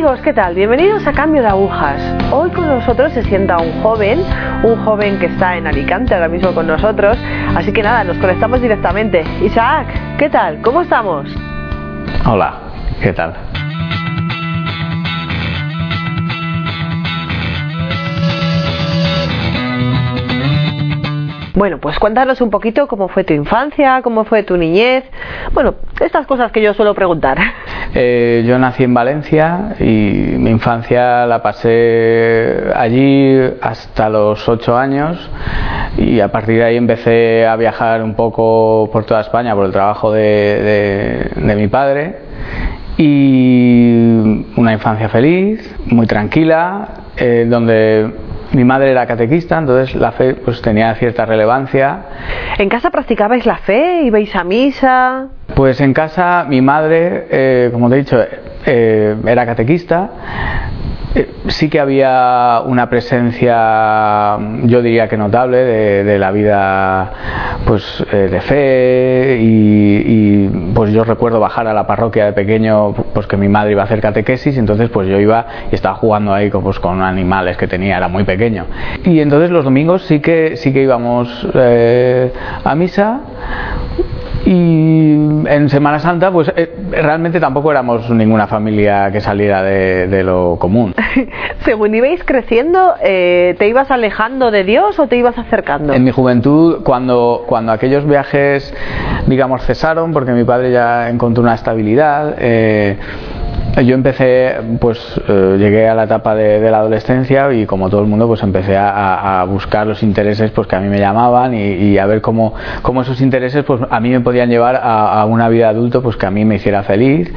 Amigos, ¿qué tal? Bienvenidos a Cambio de Agujas. Hoy con nosotros se sienta un joven, un joven que está en Alicante ahora mismo con nosotros. Así que nada, nos conectamos directamente. Isaac, ¿qué tal? ¿Cómo estamos? Hola, ¿qué tal? Bueno, pues cuéntanos un poquito cómo fue tu infancia, cómo fue tu niñez. Bueno, estas cosas que yo suelo preguntar. Eh, yo nací en Valencia y mi infancia la pasé allí hasta los ocho años y a partir de ahí empecé a viajar un poco por toda España por el trabajo de, mi padre y una infancia feliz, muy tranquila, eh, donde mi madre era catequista, entonces la fe pues tenía cierta relevancia. ¿En casa practicabais la fe? ¿Ibais a misa? Pues en casa mi madre, eh, como te he dicho, eh, era catequista eh, sí que había una presencia, yo diría que notable, de, la vida pues, de fe y, pues yo recuerdo bajar a la parroquia de pequeño, pues que mi madre iba a hacer catequesis, entonces pues yo iba y estaba jugando ahí pues, con animales que tenía, era muy pequeño. Y entonces los domingos sí que, sí que íbamos a misa y en Semana Santa, pues eh, realmente tampoco éramos ninguna familia que saliera de, lo común. Según ibais creciendo, eh, ¿te ibas alejando de Dios o te ibas acercando? En mi juventud, cuando, cuando aquellos viajes, digamos, cesaron, porque mi padre ya encontró una estabilidad, eh, yo empecé, pues eh, llegué a la etapa de, la adolescencia y como todo el mundo, pues empecé a, buscar los intereses pues que a mí me llamaban y, a ver cómo, cómo, esos intereses pues a mí me podían llevar a, una vida adulto pues que a mí me hiciera feliz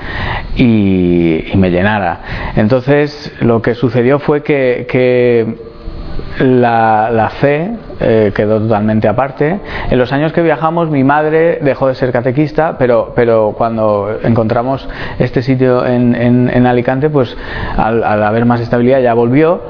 y, me llenara. Entonces lo que sucedió fue que, la fe eh, quedó totalmente aparte. En los años que viajamos mi madre dejó de ser catequista, pero, pero cuando encontramos este sitio en, en, Alicante, pues al, haber más estabilidad ya volvió,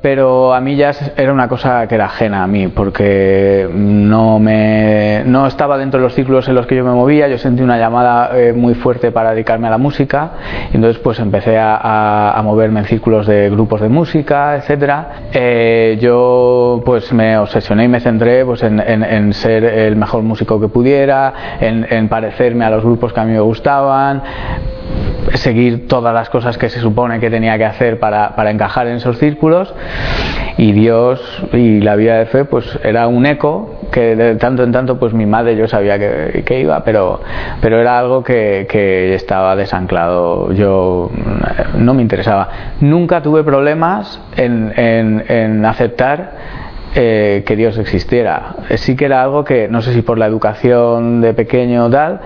pero a mí ya era una cosa que era ajena a mí, porque no, me, no estaba dentro de los ciclos en los que yo me movía, yo sentí una llamada eh, muy fuerte para dedicarme a la música, y entonces pues empecé a, a, moverme en círculos de grupos de música, etcétera. Eh, yo pues me obsesioné y me centré pues, en, ser el mejor músico que pudiera, en, parecerme a los grupos que a mí me gustaban, seguir todas las cosas que se supone que tenía que hacer para, encajar en esos círculos. Y Dios y la vida de fe pues era un eco que de tanto en tanto pues mi madre yo sabía que, iba pero, pero era algo que, que, estaba desanclado. Yo no me interesaba. Nunca tuve problemas en, en aceptar eh, que Dios existiera. Sí que era algo que, no sé si por la educación de pequeño o tal,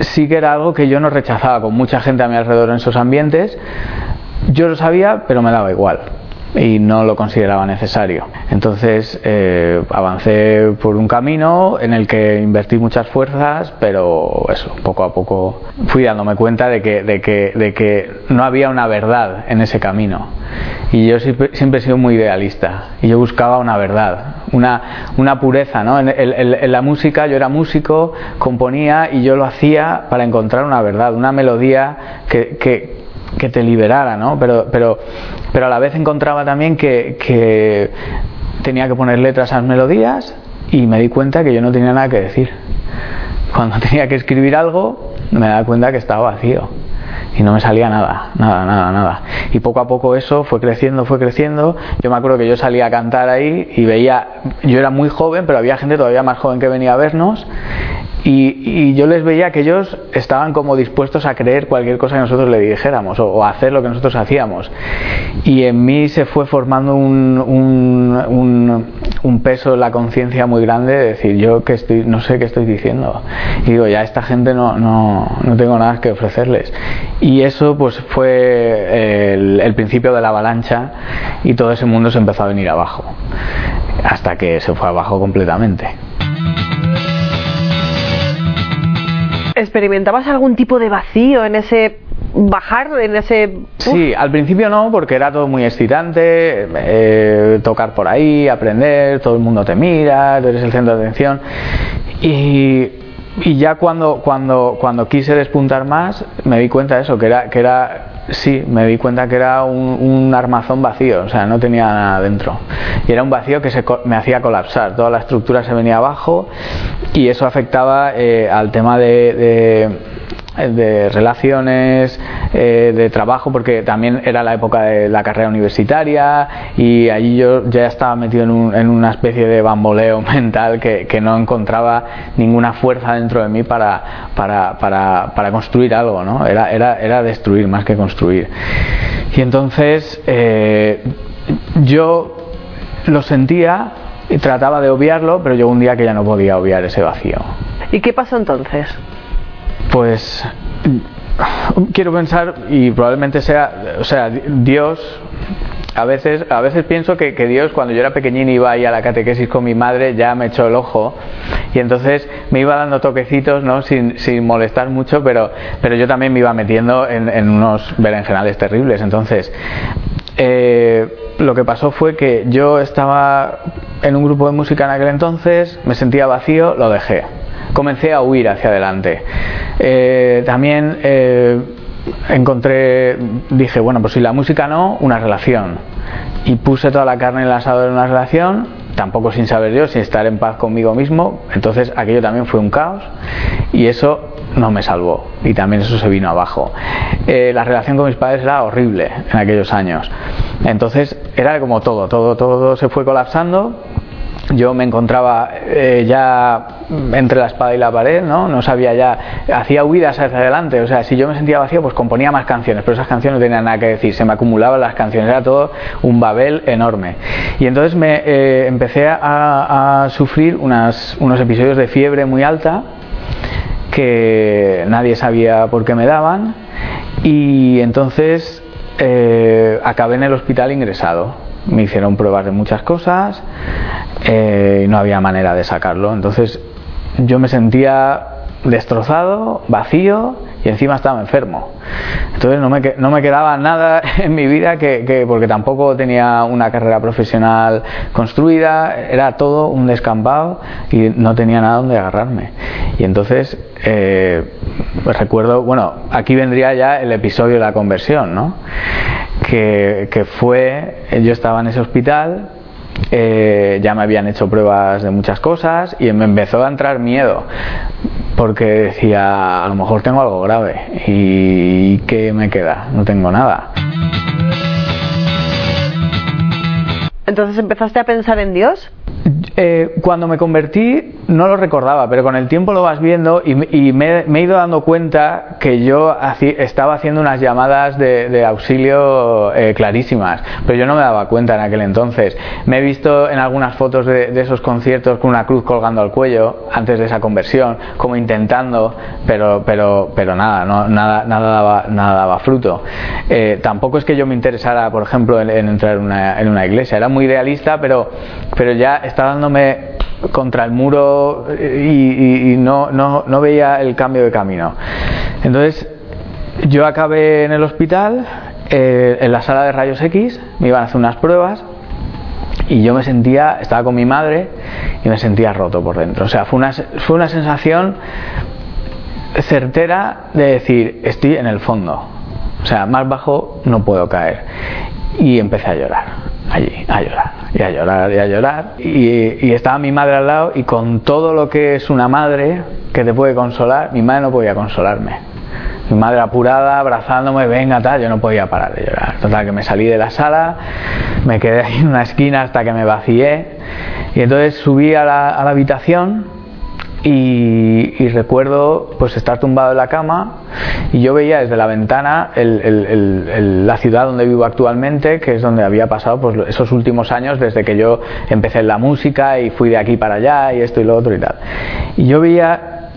sí que era algo que yo no rechazaba con mucha gente a mi alrededor en esos ambientes. Yo lo sabía, pero me daba igual y no lo consideraba necesario. Entonces eh, avancé por un camino en el que invertí muchas fuerzas, pero eso, poco a poco fui dándome cuenta de que, de que, de que no había una verdad en ese camino. Y yo siempre, he sido muy idealista y yo buscaba una verdad, una, una pureza. ¿no? En, en, la música yo era músico, componía y yo lo hacía para encontrar una verdad, una melodía que, que que te liberara, ¿no? Pero, pero, pero a la vez encontraba también que, que tenía que poner letras a las melodías y me di cuenta que yo no tenía nada que decir. Cuando tenía que escribir algo, me daba cuenta que estaba vacío y no me salía nada, nada, nada, nada. Y poco a poco eso fue creciendo, fue creciendo. Yo me acuerdo que yo salía a cantar ahí y veía, yo era muy joven, pero había gente todavía más joven que venía a vernos y, yo les veía que ellos estaban como dispuestos a creer cualquier cosa que nosotros le dijéramos o, a hacer lo que nosotros hacíamos. Y en mí se fue formando un, un, un, peso en la conciencia muy grande de decir, yo que estoy, no sé qué estoy diciendo. Y digo, ya esta gente no, no, no tengo nada que ofrecerles. Y eso pues fue el, el principio de la avalancha y todo ese mundo se empezó a venir abajo. Hasta que se fue abajo completamente. ¿Experimentabas algún tipo de vacío en ese bajar en ese... Sí, al principio no, porque era todo muy excitante, eh, tocar por ahí, aprender, todo el mundo te mira, tú eres el centro de atención. Y, y ya cuando, cuando, cuando quise despuntar más, me di cuenta de eso, que era, que era sí, me di cuenta que era un, armazón vacío, o sea, no tenía nada dentro. Y era un vacío que se, me hacía colapsar, toda la estructura se venía abajo y eso afectaba eh, al tema de de relaciones, eh, de trabajo, porque también era la época de la carrera universitaria y allí yo ya estaba metido en, una especie de bamboleo mental que, no encontraba ninguna fuerza dentro de mí para, para, para, para construir algo, ¿no? Era, era, era, destruir más que construir. Y entonces eh, yo lo sentía y trataba de obviarlo, pero llegó un día que ya no podía obviar ese vacío. ¿Y qué pasó entonces? Pues quiero pensar y probablemente sea, o sea, Dios a veces, a veces pienso que, Dios, cuando yo era pequeñín, iba ahí a la catequesis con mi madre, ya me echó el ojo y entonces me iba dando toquecitos, ¿no? Sin, sin molestar mucho, pero, pero yo también me iba metiendo en, unos berenjenales terribles. Entonces, eh, lo que pasó fue que yo estaba en un grupo de música en aquel entonces, me sentía vacío, lo dejé comencé a huir hacia adelante. Eh, también eh, encontré, dije, bueno, pues si la música no, una relación. Y puse toda la carne en el asador en una relación, tampoco sin saber yo, sin estar en paz conmigo mismo. Entonces aquello también fue un caos y eso no me salvó y también eso se vino abajo. Eh, la relación con mis padres era horrible en aquellos años. Entonces era como todo, todo, todo se fue colapsando yo me encontraba eh, ya entre la espada y la pared, ¿no? No sabía ya, hacía huidas hacia adelante, o sea, si yo me sentía vacío, pues componía más canciones, pero esas canciones no tenían nada que decir, se me acumulaban las canciones, era todo un babel enorme. Y entonces me eh, empecé a, sufrir unos episodios de fiebre muy alta que nadie sabía por qué me daban y entonces eh, acabé en el hospital ingresado. Me hicieron pruebas de muchas cosas, eh, no había manera de sacarlo. Entonces yo me sentía destrozado, vacío y encima estaba enfermo. Entonces no me, no me quedaba nada en mi vida que, porque tampoco tenía una carrera profesional construida, era todo un descampado y no tenía nada donde agarrarme. Y entonces eh, recuerdo, bueno, aquí vendría ya el episodio de la conversión, ¿no? Que, que fue, yo estaba en ese hospital, eh, ya me habían hecho pruebas de muchas cosas y me empezó a entrar miedo porque decía a lo mejor tengo algo grave y ¿qué me queda? No tengo nada. Entonces empezaste a pensar en Dios. Eh, cuando me convertí no lo recordaba, pero con el tiempo lo vas viendo y, me, he ido dando cuenta que yo estaba haciendo unas llamadas de, auxilio eh, clarísimas, pero yo no me daba cuenta en aquel entonces. Me he visto en algunas fotos de, esos conciertos con una cruz colgando al cuello antes de esa conversión, como intentando, pero, pero, pero nada, no, nada, nada, daba, nada daba fruto. Eh, tampoco es que yo me interesara, por ejemplo, en, entrar en una, en una iglesia, era muy idealista, pero, pero ya estaba dándome contra el muro y, no, no, no, veía el cambio de camino. Entonces, yo acabé en el hospital, eh, en la sala de rayos X, me iban a hacer unas pruebas y yo me sentía, estaba con mi madre y me sentía roto por dentro. O sea, fue una, fue una sensación certera de decir, estoy en el fondo. O sea, más bajo no puedo caer. Y empecé a llorar allí, a llorar, y a llorar, y a llorar. Y, estaba mi madre al lado y con todo lo que es una madre que te puede consolar, mi madre no podía consolarme. Mi madre apurada, abrazándome, venga, tal, yo no podía parar de llorar. Total, que me salí de la sala, me quedé ahí en una esquina hasta que me vacié. Y entonces subí a la, a la habitación y, recuerdo pues estar tumbado en la cama y yo veía desde la ventana la ciudad donde vivo actualmente, que es donde había pasado pues, esos últimos años desde que yo empecé en la música y fui de aquí para allá y esto y lo otro y tal. Y yo veía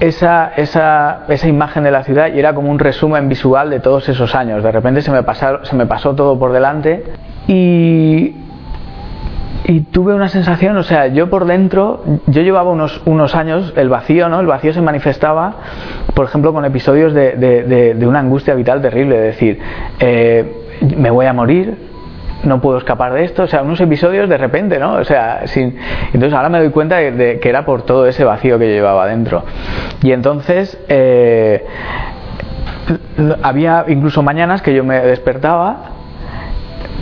esa, esa, esa, imagen de la ciudad y era como un resumen visual de todos esos años. De repente se me, se me pasó todo por delante y, y tuve una sensación, o sea, yo por dentro, yo llevaba unos, unos años, el vacío, ¿no? El vacío se manifestaba, por ejemplo, con episodios de, de, de, una angustia vital terrible, de decir, eh, me voy a morir, no puedo escapar de esto, o sea, unos episodios de repente, ¿no? O sea, sin... entonces ahora me doy cuenta de, que era por todo ese vacío que yo llevaba dentro. Y entonces, eh, había incluso mañanas que yo me despertaba,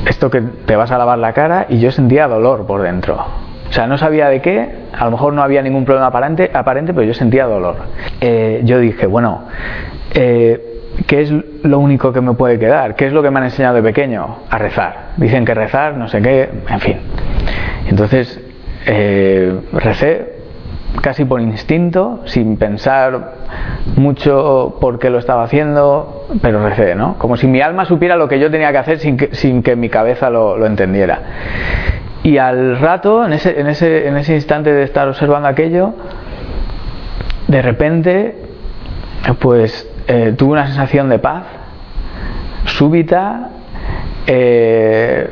esto que te vas a lavar la cara, y yo sentía dolor por dentro. O sea, no sabía de qué, a lo mejor no había ningún problema aparente, aparente pero yo sentía dolor. Eh, yo dije, bueno, eh, ¿qué es lo único que me puede quedar? ¿Qué es lo que me han enseñado de pequeño? A rezar. Dicen que rezar, no sé qué, en fin. Entonces, eh, recé casi por instinto, sin pensar mucho por qué lo estaba haciendo, pero recé, ¿no? Como si mi alma supiera lo que yo tenía que hacer sin que, sin que mi cabeza lo, lo entendiera. Y al rato, en ese, en, ese, en ese instante de estar observando aquello, de repente, pues eh, tuve una sensación de paz súbita, eh,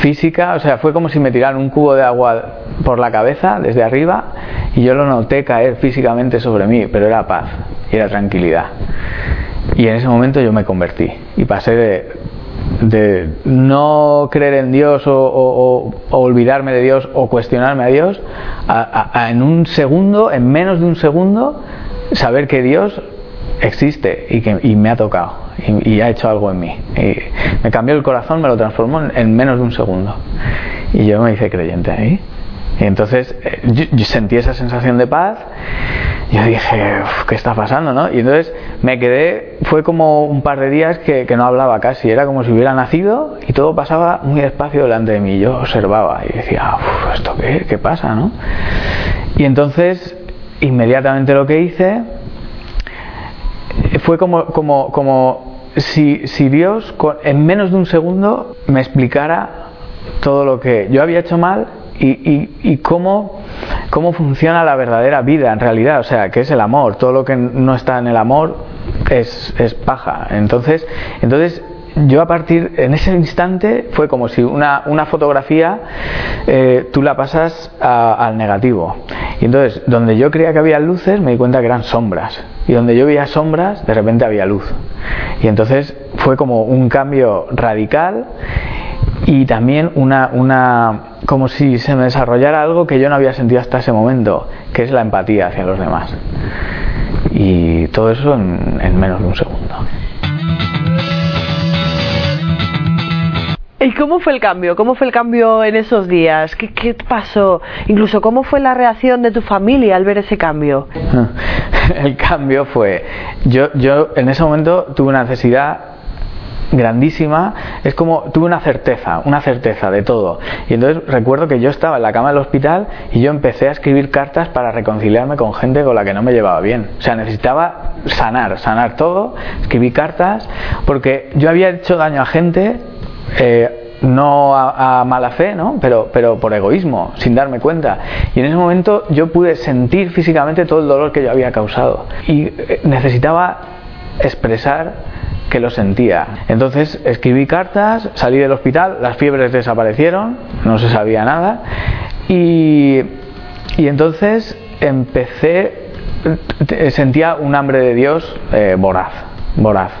física, o sea, fue como si me tiraran un cubo de agua por la cabeza desde arriba y yo lo noté caer físicamente sobre mí, pero era paz y era tranquilidad. Y en ese momento yo me convertí y pasé de, de no creer en Dios o, olvidarme de Dios o cuestionarme a Dios a, en un segundo, en menos de un segundo, saber que Dios existe y que y me ha tocado y, ha hecho algo en mí. Y me cambió el corazón, me lo transformó en, menos de un segundo. Y yo me hice creyente ahí. Y entonces eh, yo, sentí esa sensación de paz. Y yo dije, ¿qué está pasando? ¿no? Y entonces me quedé, fue como un par de días que, que, no hablaba casi. Era como si hubiera nacido y todo pasaba muy despacio delante de mí. Yo observaba y decía, ¿esto qué? ¿Qué pasa? ¿no? Y entonces, inmediatamente lo que hice fue como, como, como si, si Dios en menos de un segundo me explicara todo lo que yo había hecho mal y, y, cómo, cómo funciona la verdadera vida en realidad, o sea, que es el amor, todo lo que no está en el amor es, es paja. Entonces, entonces yo a partir, en ese instante, fue como si una, una fotografía eh, tú la pasas al negativo. Y entonces, donde yo creía que había luces, me di cuenta que eran sombras. Y donde yo veía sombras, de repente había luz. Y entonces fue como un cambio radical y también una, una como si se me desarrollara algo que yo no había sentido hasta ese momento, que es la empatía hacia los demás. Y todo eso en, menos de un segundo. ¿Y cómo fue el cambio? ¿Cómo fue el cambio en esos días? ¿Qué, ¿Qué, pasó? Incluso, ¿cómo fue la reacción de tu familia al ver ese cambio? El cambio fue, yo, yo en ese momento tuve una necesidad grandísima, es como tuve una certeza, una certeza de todo. Y entonces recuerdo que yo estaba en la cama del hospital y yo empecé a escribir cartas para reconciliarme con gente con la que no me llevaba bien. O sea, necesitaba sanar, sanar todo, escribí cartas, porque yo había hecho daño a gente. Eh, no a, mala fe, ¿no? Pero, pero por egoísmo, sin darme cuenta. Y en ese momento yo pude sentir físicamente todo el dolor que yo había causado. Y eh, necesitaba expresar que lo sentía. Entonces escribí cartas, salí del hospital, las fiebres desaparecieron, no se sabía nada y, y entonces empecé, sentía un hambre de Dios eh, voraz, voraz.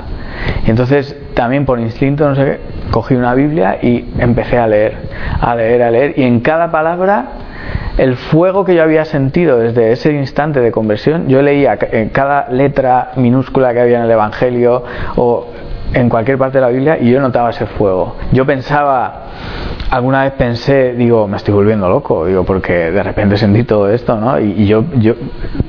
Y entonces también por instinto, no sé qué, cogí una Biblia y empecé a leer, a leer, a leer y en cada palabra el fuego que yo había sentido desde ese instante de conversión, yo leía cada letra minúscula que había en el Evangelio o en cualquier parte de la Biblia y yo notaba ese fuego. Yo pensaba, alguna vez pensé, digo, me estoy volviendo loco, digo, porque de repente sentí todo esto, ¿no? Y, yo,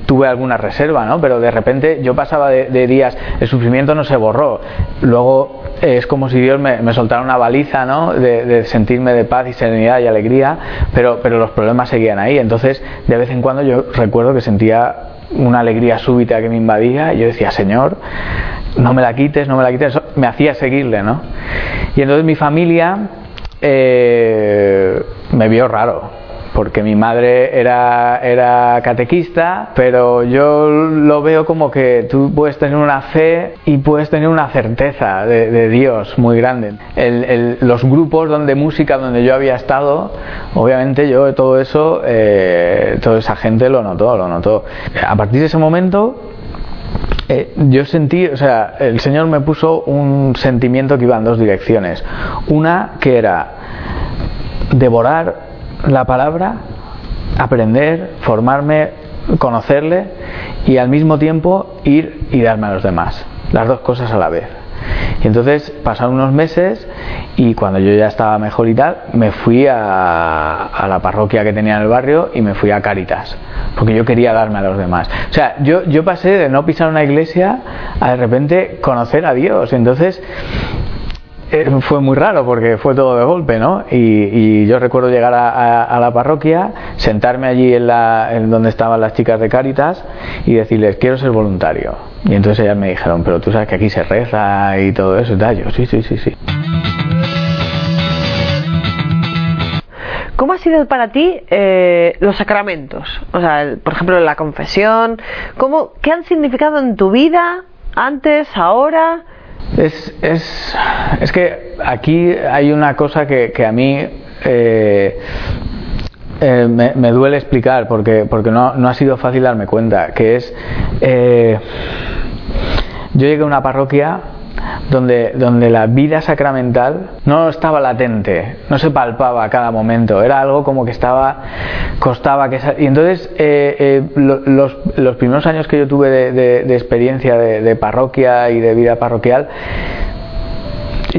tuve alguna reserva, ¿no? Pero de repente yo pasaba de, días, el sufrimiento no se borró. Luego es como si Dios me, soltara una baliza, ¿no? De, sentirme de paz y serenidad y alegría, pero, pero los problemas seguían ahí. Entonces, de vez en cuando yo recuerdo que sentía una alegría súbita que me invadía y yo decía, Señor, no me la quites, no me la quites, me hacía seguirle, ¿no? Y entonces mi familia eh, me vio raro, porque mi madre era, era catequista, pero yo lo veo como que tú puedes tener una fe y puedes tener una certeza de, Dios muy grande. los grupos donde música donde yo había estado, obviamente yo todo eso, eh, toda esa gente lo notó, lo notó. A partir de ese momento eh, yo sentí, o sea, el Señor me puso un sentimiento que iba en dos direcciones. Una que era devorar la palabra, aprender, formarme, conocerle y al mismo tiempo ir y darme a los demás. las dos cosas a la vez. Y entonces pasaron unos meses y cuando yo ya estaba mejor y tal, me fui a, a, la parroquia que tenía en el barrio y me fui a Caritas, porque yo quería darme a los demás. O sea, yo, yo pasé de no pisar una iglesia a de repente conocer a Dios. Entonces, eh, fue muy raro porque fue todo de golpe, ¿no? Y, yo recuerdo llegar a, la parroquia, sentarme allí en, la, donde estaban las chicas de Cáritas y decirles, quiero ser voluntario. Y entonces ellas me dijeron, pero tú sabes que aquí se reza y todo eso y. Yo, sí, sí, sí, sí. ¿Cómo ha sido para ti eh, los sacramentos? O sea, por ejemplo, la confesión. ¿cómo, ¿Qué han significado en tu vida antes, ahora? Es, es, es que aquí hay una cosa que, que a mí eh, eh, me, duele explicar porque, porque no, no, ha sido fácil darme cuenta, que es, eh, yo llegué a una parroquia donde, donde la vida sacramental no estaba latente, no se palpaba a cada momento, era algo como que estaba, costaba que... Y entonces eh, eh, los, los, primeros años que yo tuve de, de, experiencia de, de parroquia y de vida parroquial,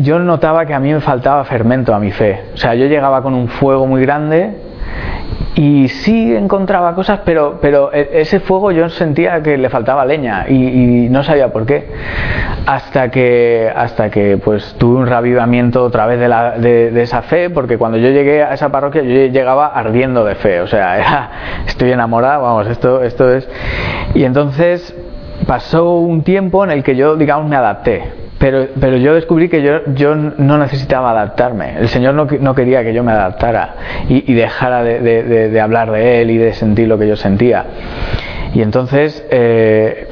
yo notaba que a mí me faltaba fermento a mi fe. O sea, yo llegaba con un fuego muy grande y sí encontraba cosas, pero, pero e, ese fuego yo sentía que le faltaba leña y, no sabía por qué. Hasta que, hasta que pues tuve un reavivamiento otra vez de, la, de, esa fe, porque cuando yo llegué a esa parroquia yo llegaba ardiendo de fe, o sea, estoy enamorado, vamos, esto, esto es... Y entonces pasó un tiempo en el que yo, digamos, me adapté pero, pero yo descubrí que yo, no necesitaba adaptarme. El Señor no, quería que yo me adaptara y, dejara de, de, de, hablar de Él y de sentir lo que yo sentía. Y entonces eh,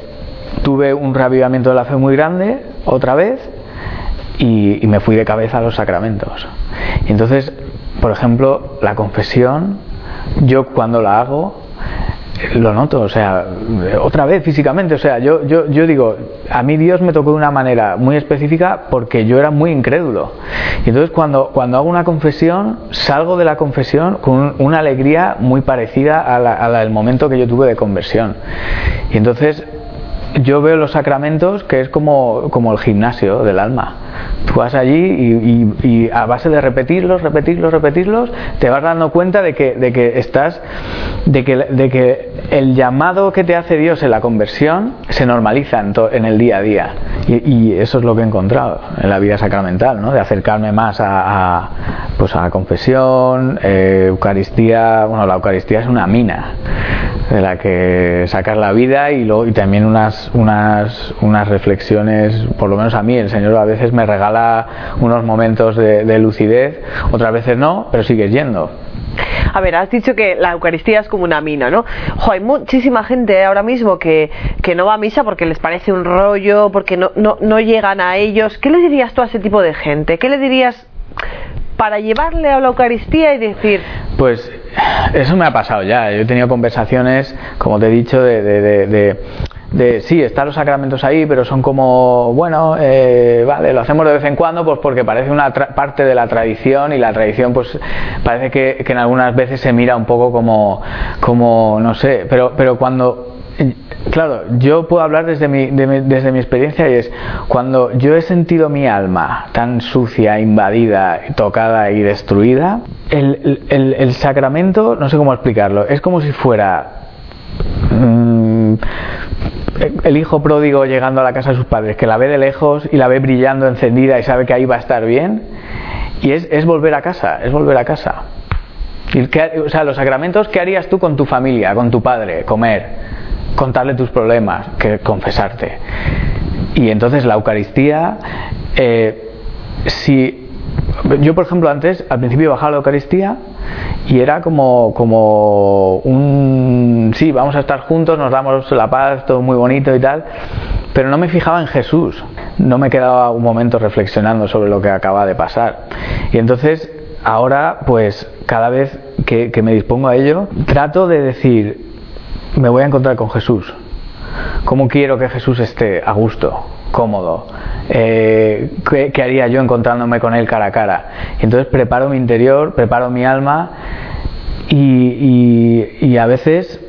tuve un reavivamiento de la fe muy grande, otra vez, y, y me fui de cabeza a los sacramentos. Y entonces, por ejemplo, la confesión, yo cuando la hago, lo noto, o sea, otra vez físicamente, o sea, yo, yo, yo digo, a mí Dios me tocó de una manera muy específica porque yo era muy incrédulo. Y entonces cuando, cuando hago una confesión, salgo de la confesión con una alegría muy parecida a la, del momento que yo tuve de conversión. Y entonces yo veo los sacramentos que es como, como el gimnasio del alma. Tú vas allí y, y, y, a base de repetirlos, repetirlos, repetirlos, te vas dando cuenta de que, de que estás, de que, de que el llamado que te hace Dios en la conversión se normaliza en, to, en el día a día. Y, eso es lo que he encontrado en la vida sacramental, ¿no? de acercarme más a, a pues a la confesión, eh, Eucaristía. Bueno, la Eucaristía es una mina de la que sacas la vida y, luego, y también unas, unas, unas reflexiones, por lo menos a mí, el Señor a veces me regala unos momentos de, de lucidez, otras veces no, pero sigues yendo. A ver, has dicho que la Eucaristía es como una mina, ¿no? Jo, hay muchísima gente ahora mismo que, que no va a misa porque les parece un rollo, porque no, no, no llegan a ellos. ¿Qué le dirías tú a ese tipo de gente? ¿Qué le dirías para llevarle a la Eucaristía y decir... Pues eso me ha pasado ya. Yo he tenido conversaciones, como te he dicho, de, sí, están los sacramentos ahí, pero son como, bueno, eh, vale, lo hacemos de vez en cuando, pues porque parece una parte de la tradición y la tradición, pues parece que, que, en algunas veces se mira un poco como, como no sé, pero, pero cuando claro, yo puedo hablar desde mi, de desde mi experiencia y es cuando yo he sentido mi alma tan sucia, invadida, tocada y destruida, el, el, sacramento, no sé cómo explicarlo, es como si fuera mmm, el hijo pródigo llegando a la casa de sus padres, que la ve de lejos y la ve brillando encendida y sabe que ahí va a estar bien, y es, es volver a casa, es volver a casa. Y que, o sea, los sacramentos, ¿qué harías tú con tu familia, con tu padre? Comer, contarle tus problemas, que confesarte. Y entonces la Eucaristía, eh, si yo por ejemplo antes, al principio bajaba la Eucaristía y era como, como un, sí, vamos a estar juntos, nos damos la paz, todo muy bonito y tal, pero no me fijaba en Jesús, no me quedaba un momento reflexionando sobre lo que acaba de pasar. Y entonces, ahora, pues, cada vez que, que me dispongo a ello, trato de decir, me voy a encontrar con Jesús. ¿Cómo quiero que Jesús esté a gusto, cómodo? Eh, ¿qué, ¿qué, haría yo encontrándome con Él cara a cara? Entonces preparo mi interior, preparo mi alma y a veces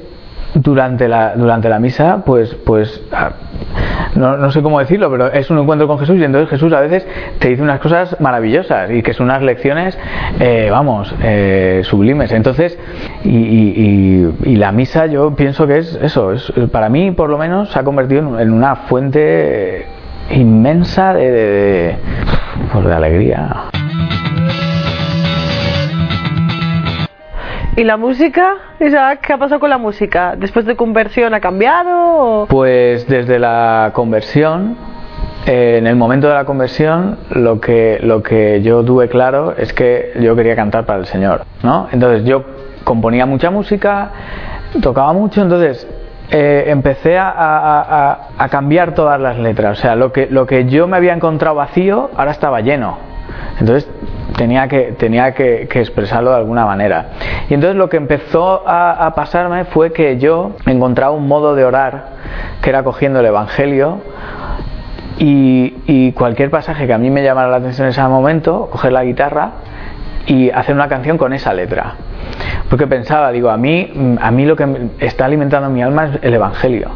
durante la, durante la misa, pues, pues no, no, sé cómo decirlo, pero es un encuentro con Jesús y entonces Jesús a veces te dice unas cosas maravillosas y que son unas lecciones, eh, vamos, eh, sublimes. Entonces, y, y, la misa yo pienso que es eso, es, para mí por lo menos se ha convertido en, una fuente inmensa de, de, de, pues de alegría. ¿Y la música? Isaac, ¿qué ha pasado con la música? ¿Después de conversión ha cambiado? Pues desde la conversión, eh, en el momento de la conversión, lo que, lo que yo tuve claro es que yo quería cantar para el Señor, ¿no? Entonces yo componía mucha música, tocaba mucho, entonces eh, empecé a, a, a, cambiar todas las letras. O sea, lo que, lo que yo me había encontrado vacío, ahora estaba lleno. Entonces tenía que, tenía que, expresarlo de alguna manera. Y entonces lo que empezó a, a, pasarme fue que yo encontraba un modo de orar que era cogiendo el Evangelio y, y, cualquier pasaje que a mí me llamara la atención en ese momento, coger la guitarra y hacer una canción con esa letra. Porque pensaba, digo, a mí, a mí lo que está alimentando mi alma es el Evangelio.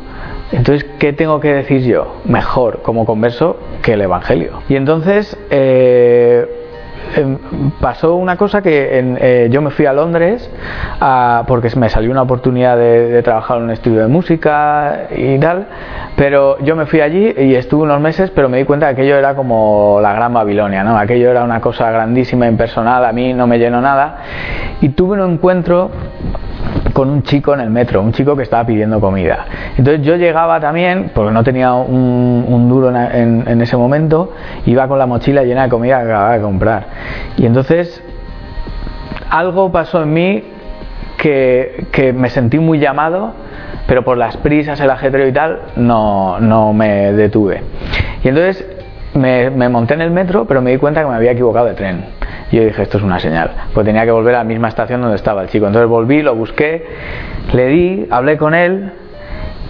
Entonces, ¿qué tengo que decir yo? Mejor como converso que el Evangelio. Y entonces eh, eh, pasó una cosa que eh, yo me fui a Londres porque me salió una oportunidad de, de, trabajar en un estudio de música y tal, pero yo me fui allí y estuve unos meses, pero me di cuenta que aquello era como la gran Babilonia, ¿no? Aquello era una cosa grandísima, impersonal, a mí no me llenó nada. Y tuve un encuentro con un chico en el metro, un chico que estaba pidiendo comida. Entonces yo llegaba también, porque no tenía un, duro en, ese momento, iba con la mochila llena de comida que acababa de comprar. Y entonces algo pasó en mí que, que me sentí muy llamado, pero por las prisas, el ajetreo y tal, no, no me detuve. Y entonces me, me monté en el metro, pero me di cuenta que me había equivocado de tren. Y yo dije, esto es una señal. Pues tenía que volver a la misma estación donde estaba el chico. Entonces volví, lo busqué, le di, hablé con él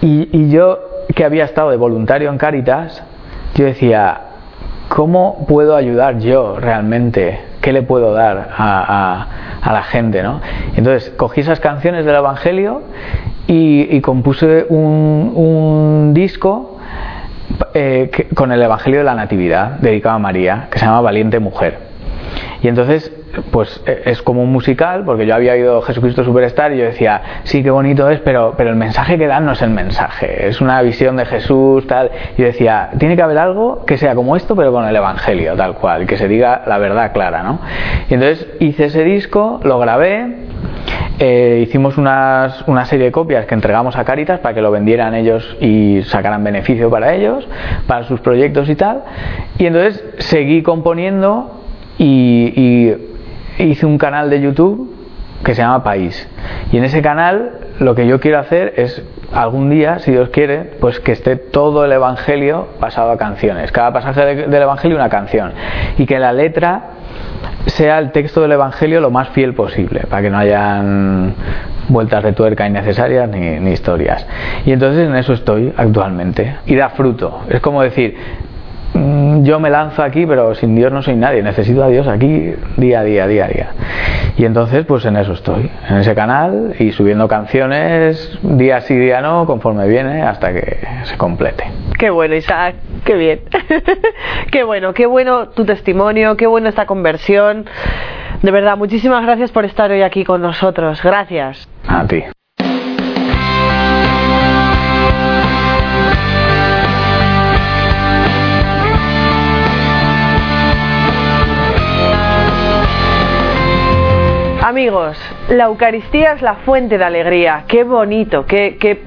y, yo, que había estado de voluntario en Cáritas, yo decía, ¿cómo puedo ayudar yo realmente? ¿Qué le puedo dar a, a, la gente? ¿no? Entonces cogí esas canciones del Evangelio y, compuse un, un disco eh, con el Evangelio de la Natividad, dedicado a María, que se llama Valiente Mujer. Y entonces, pues es como un musical, porque yo había oído Jesucristo Superstar y yo decía, sí, qué bonito es, pero, pero el mensaje que dan no es el mensaje, es una visión de Jesús, tal. Yo decía, tiene que haber algo que sea como esto, pero con el Evangelio, tal cual, que se diga la verdad clara, ¿no? Y entonces hice ese disco, lo grabé, eh, hicimos unas, una serie de copias que entregamos a Caritas para que lo vendieran ellos y sacaran beneficio para ellos, para sus proyectos y tal. Y entonces seguí componiendo y, hice un canal de YouTube que se llama País. Y en ese canal lo que yo quiero hacer es algún día, si Dios quiere, pues que esté todo el Evangelio pasado a canciones. Cada pasaje de, del Evangelio una canción. Y que la letra sea el texto del Evangelio lo más fiel posible, para que no hayan vueltas de tuerca innecesarias ni historias. Y entonces en eso estoy actualmente. Y da fruto. Es como decir, yo me lanzo aquí, pero sin Dios no soy nadie, necesito a Dios aquí día a día, día a día. Y entonces, pues en eso estoy, en ese canal y subiendo canciones día sí, día no, conforme viene, hasta que se complete. Qué bueno, Isaac, qué bien. qué bueno, qué bueno tu testimonio, qué bueno esta conversión. De verdad, muchísimas gracias por estar hoy aquí con nosotros. Gracias. A ti. Amigos, la Eucaristía es la fuente de alegría. Qué bonito, qué, qué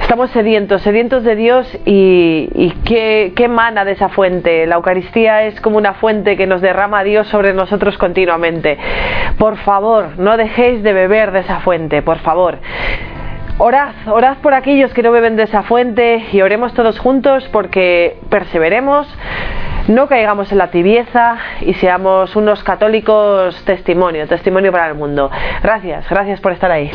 estamos sedientos, sedientos de Dios y, y qué, qué de esa fuente. La Eucaristía es como una fuente que nos derrama Dios sobre nosotros continuamente. Por favor, no dejéis de beber de esa fuente, por favor. Orad, orad por aquellos que no beben de esa fuente y oremos todos juntos porque perseveremos no caigamos en la tibieza y seamos unos católicos testimonio, testimonio para el mundo. Gracias, gracias por estar ahí.